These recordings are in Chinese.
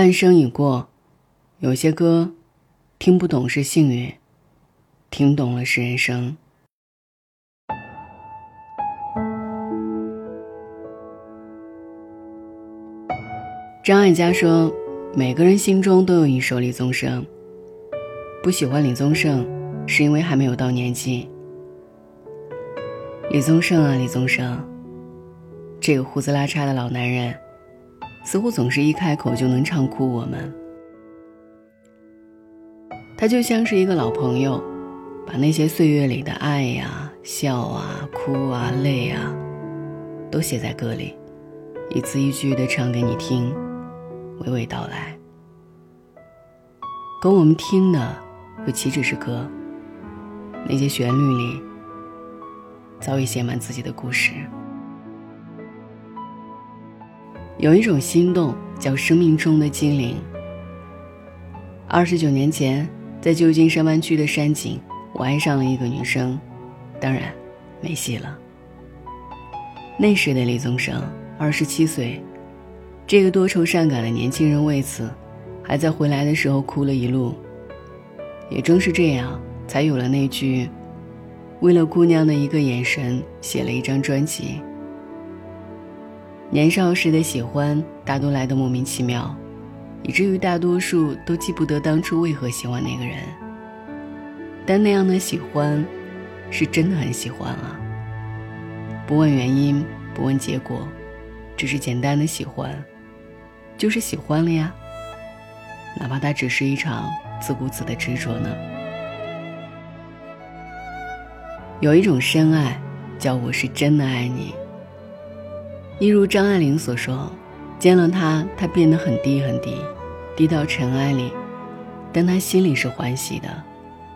半生已过，有些歌听不懂是幸运，听懂了是人生。张艾嘉说：“每个人心中都有一首李宗盛。不喜欢李宗盛，是因为还没有到年纪。李宗盛啊，李宗盛，这个胡子拉碴的老男人，似乎总是一开口就能唱哭我们。他就像是一个老朋友，把那些岁月里的爱呀、笑啊、哭啊、泪啊，都写在歌里，一字一句的唱给你听。”娓娓道来，可我们听的又岂止是歌？那些旋律里早已写满自己的故事。有一种心动，叫生命中的精灵。二十九年前，在旧金山湾区的山景，我爱上了一个女生，当然没戏了。那时的李宗盛，二十七岁。这个多愁善感的年轻人为此，还在回来的时候哭了一路。也正是这样，才有了那句：“为了姑娘的一个眼神，写了一张专辑。”年少时的喜欢大多来的莫名其妙，以至于大多数都记不得当初为何喜欢那个人。但那样的喜欢，是真的很喜欢啊！不问原因，不问结果，只是简单的喜欢。就是喜欢了呀，哪怕它只是一场自顾自的执着呢。有一种深爱，叫我是真的爱你。一如张爱玲所说，见了他，他变得很低很低，低到尘埃里，但他心里是欢喜的，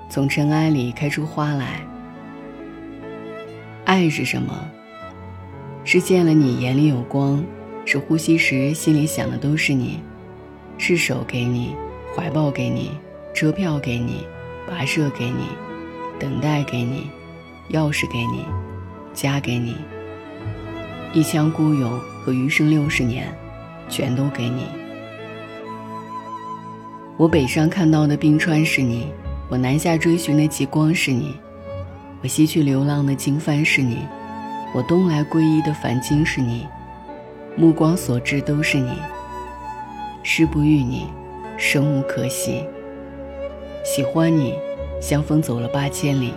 从尘埃里开出花来。爱是什么？是见了你眼里有光。是呼吸时心里想的都是你，是手给你，怀抱给你，车票给你，跋涉给你，等待给你，钥匙给你，家给你，一腔孤勇和余生六十年，全都给你。我北上看到的冰川是你，我南下追寻的极光是你，我西去流浪的经幡是你，我东来皈依的梵经是你。目光所至都是你，事不遇你，生无可喜。喜欢你，相逢走了八千里，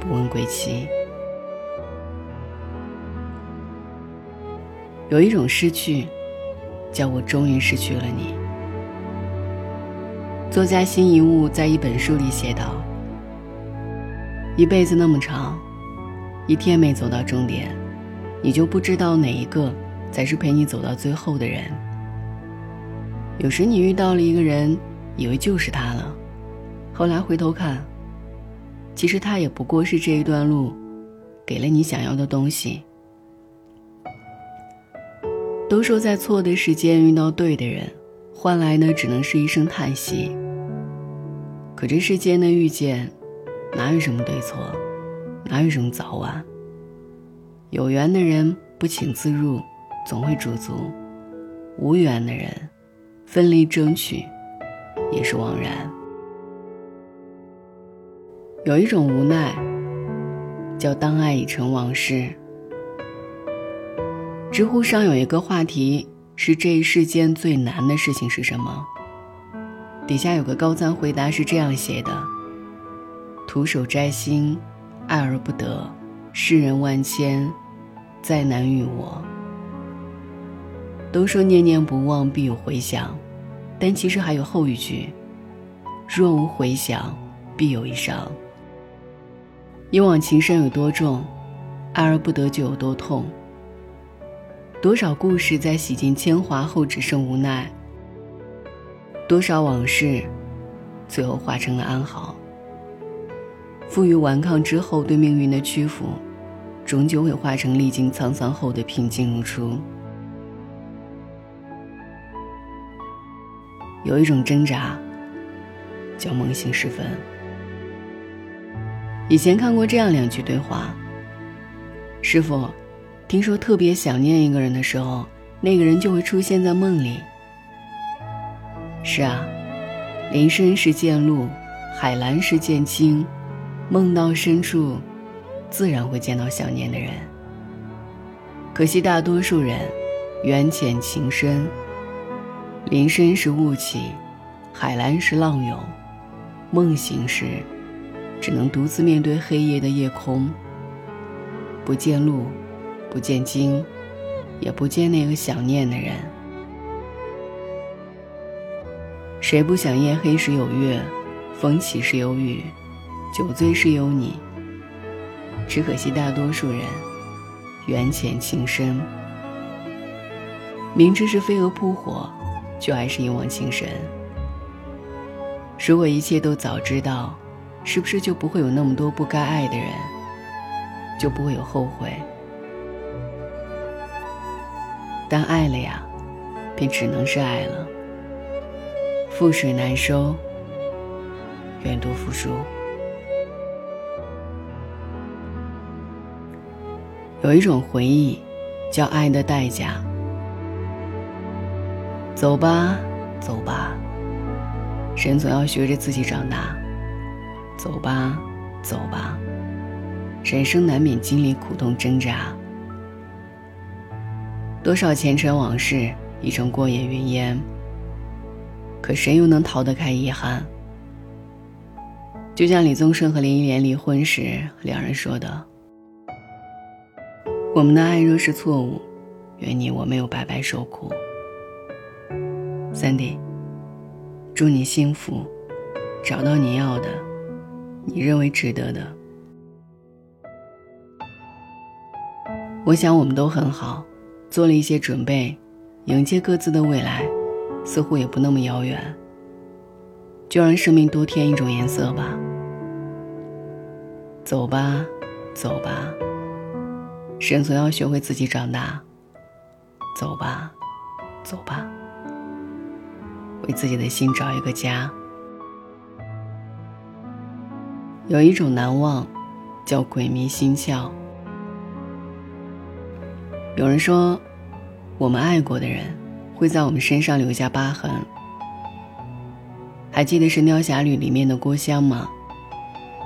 不问归期。有一种失去，叫我终于失去了你。作家辛夷坞在一本书里写道：“一辈子那么长，一天没走到终点，你就不知道哪一个。”才是陪你走到最后的人。有时你遇到了一个人，以为就是他了，后来回头看，其实他也不过是这一段路，给了你想要的东西。都说在错的时间遇到对的人，换来的只能是一声叹息。可这世间的遇见，哪有什么对错，哪有什么早晚？有缘的人不请自入。总会驻足，无缘的人，奋力争取，也是枉然。有一种无奈，叫当爱已成往事。知乎上有一个话题是：这一世间最难的事情是什么？底下有个高赞回答是这样写的：徒手摘星，爱而不得，世人万千，再难遇我。都说念念不忘必有回响，但其实还有后一句：若无回响，必有一伤。一往情深有多重，爱而不得就有多痛。多少故事在洗尽铅华后只剩无奈，多少往事，最后化成了安好。负隅顽抗之后对命运的屈服，终究会化成历经沧桑后的平静如初。有一种挣扎，叫梦醒时分。以前看过这样两句对话：师傅，听说特别想念一个人的时候，那个人就会出现在梦里。是啊，林深是见鹿，海蓝是见鲸，梦到深处，自然会见到想念的人。可惜大多数人，缘浅情深。林深是雾起，海蓝是浪涌，梦醒时，只能独自面对黑夜的夜空。不见路，不见鲸，也不见那个想念的人。谁不想夜黑时有月，风起时有雨，酒醉时有你？只可惜大多数人缘浅情深，明知是飞蛾扑火，却还是一往情深。如果一切都早知道，是不是就不会有那么多不该爱的人？就不会有后悔，但爱了呀，便只能是爱了。覆水难收，愿赌服输。有一种回忆，叫爱的代价。走吧，走吧，人总要学着自己长大。走吧，走吧。人生难免经历苦痛挣扎，多少前尘往事已成过眼云烟。可谁又能逃得开遗憾？就像李宗盛和林忆莲离婚时，两人说的：“我们的爱若是错误，愿你我没有白白受苦。” Sandy，祝你幸福，找到你要的，你认为值得的。我想我们都很好，做了一些准备，迎接各自的未来，似乎也不那么遥远。就让生命多添一种颜色吧。走吧，走吧，人总要学会自己长大。走吧，走吧，为自己的心找一个家。有一种难忘，叫鬼迷心窍。有人说，我们爱过的人会在我们身上留下疤痕。还记得《神雕侠侣》里面的郭襄吗？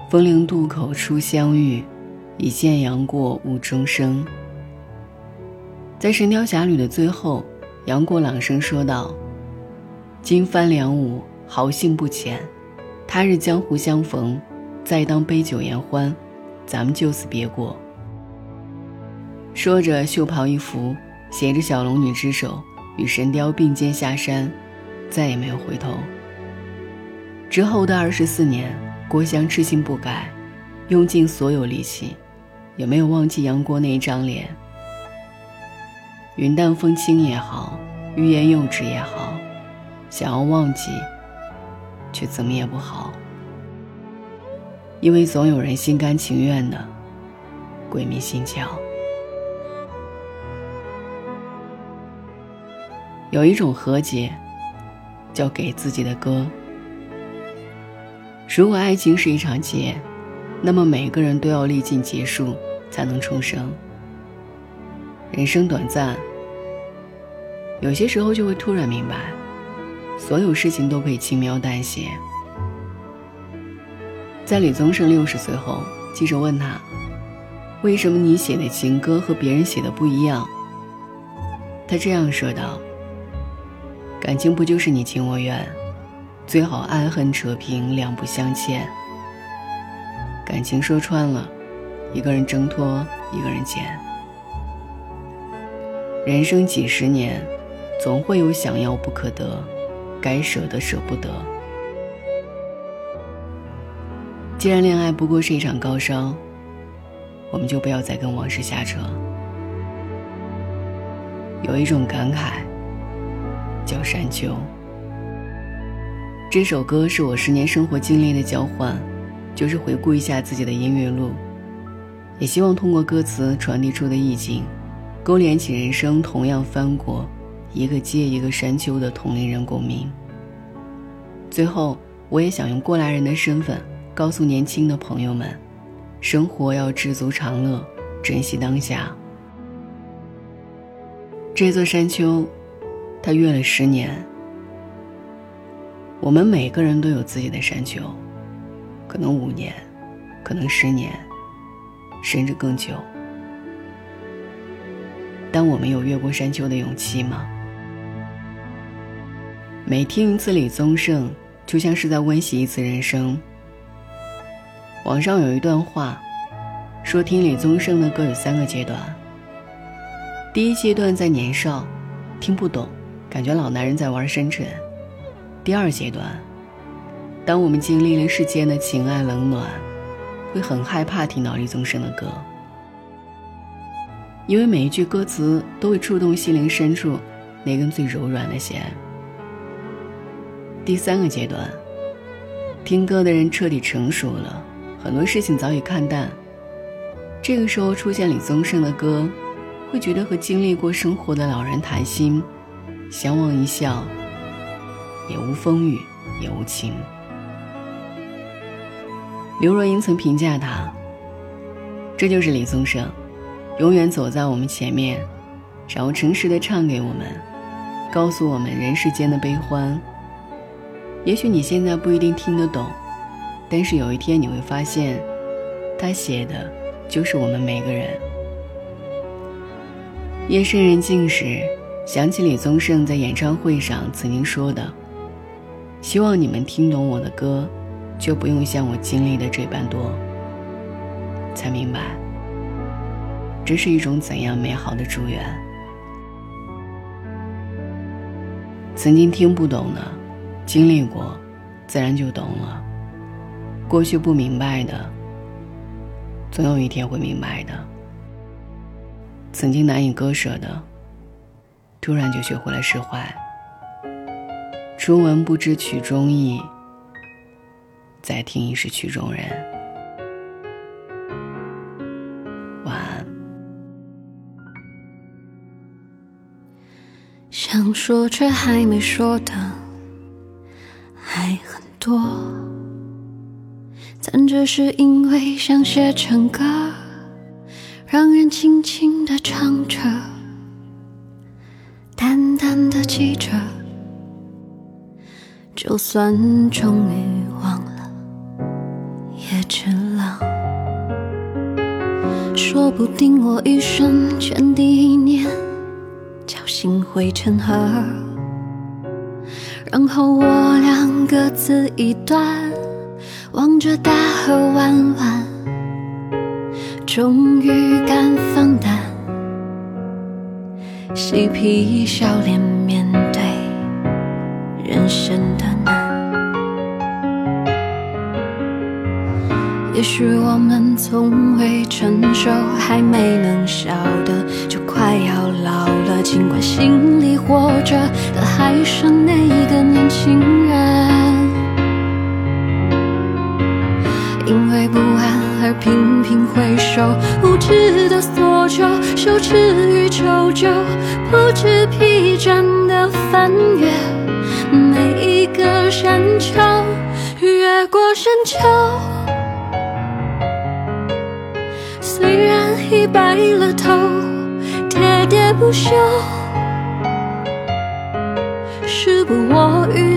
风陵渡口初相遇，一见杨过误终生。在《神雕侠侣》的最后，杨过朗声说道：“今番两武，豪兴不浅，他日江湖相逢，再当杯酒言欢，咱们就此别过。”说着，袖袍一拂，携着小龙女之手，与神雕并肩下山，再也没有回头。之后的二十四年，郭襄痴心不改，用尽所有力气，也没有忘记杨过那一张脸。云淡风轻也好，欲言又止也好，想要忘记，却怎么也不好，因为总有人心甘情愿的鬼迷心窍。有一种和解，叫给自己的歌。如果爱情是一场劫，那么每个人都要历尽劫数才能重生。人生短暂，有些时候就会突然明白，所有事情都可以轻描淡写。在李宗盛六十岁后，记者问他：“为什么你写的情歌和别人写的不一样？”他这样说道。感情不就是你情我愿，最好爱恨扯平，两不相欠。感情说穿了，一个人挣脱，一个人捡。人生几十年，总会有想要不可得，该舍的舍不得。既然恋爱不过是一场高烧，我们就不要再跟往事瞎扯。有一种感慨。叫山丘。这首歌是我十年生活经历的交换，就是回顾一下自己的音乐路，也希望通过歌词传递出的意境，勾连起人生同样翻过一个接一个山丘的同龄人共鸣。最后，我也想用过来人的身份，告诉年轻的朋友们：生活要知足常乐，珍惜当下。这座山丘。他越了十年，我们每个人都有自己的山丘，可能五年，可能十年，甚至更久。但我们有越过山丘的勇气吗？每听一次李宗盛，就像是在温习一次人生。网上有一段话，说听李宗盛的歌有三个阶段。第一阶段在年少，听不懂，感觉老男人在玩深沉。第二阶段，当我们经历了世间的情爱冷暖，会很害怕听到李宗盛的歌，因为每一句歌词都会触动心灵深处那根最柔软的弦。第三个阶段，听歌的人彻底成熟了，很多事情早已看淡。这个时候出现李宗盛的歌，会觉得和经历过生活的老人谈心，相望一笑。也无风雨，也无晴。刘若英曾评价他：“这就是李宗盛，永远走在我们前面，然后诚实的唱给我们，告诉我们人世间的悲欢。也许你现在不一定听得懂，但是有一天你会发现，他写的就是我们每个人。”夜深人静时，想起李宗盛在演唱会上曾经说的。希望你们听懂我的歌，就不用像我经历的这般多。才明白，这是一种怎样美好的祝愿。曾经听不懂的，经历过，自然就懂了。过去不明白的，总有一天会明白的。曾经难以割舍的，突然就学会了释怀。初闻不知曲中意，再听已是曲中人。晚安。想说却还没说的还很多，但只是因为想写成歌，让人轻轻的唱着，淡的记着。就算终于忘了，也值了。说不定我一生前第一年，侥幸会成河，然后我俩各自一端，望着大河弯弯，终于敢放胆，嬉皮笑脸面对人生的难。也许我们从未成熟，还没能笑得，就快要老了。尽管心里活着的还是那个年轻人，因为不安而频频回首，无知的就，羞耻与求救，不知疲倦的翻越每一个山丘，越过山丘。已白了头，喋喋不休，时不我予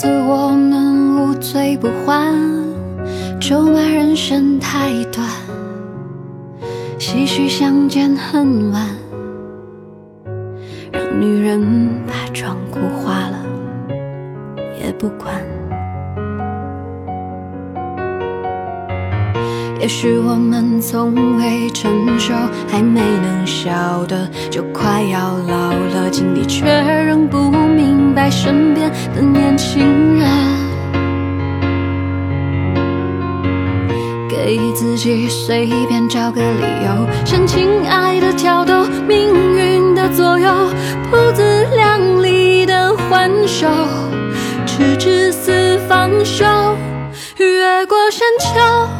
自我们无醉不欢，咒骂人生太短，唏嘘相见恨晚，让女人把妆哭花了也不管。也许我们从未成熟，还没能笑得，就快要老了，尽力却仍不明白身边的年轻人。给自己随便找个理由，向亲爱的挑逗，命运的左右，不自量力的还手，直至死方休，越过山丘。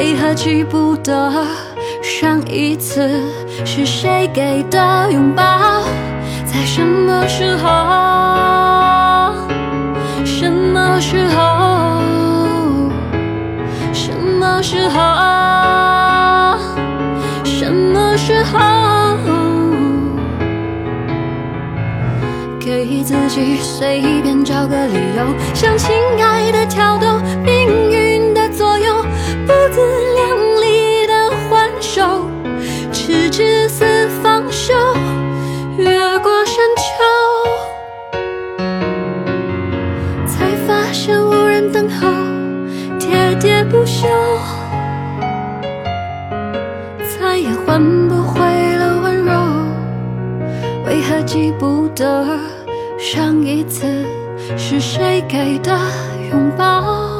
为何记不得上一次是谁给的拥抱？在什么时候？什么时候？什么时候？什么时候？给自己随便找个理由，向亲爱的挑逗，命运，不自量力的还手，直至死方休。越过山丘，才发现无人等候，喋喋不休，再也换不回了温柔。为何记不得上一次是谁给的拥抱？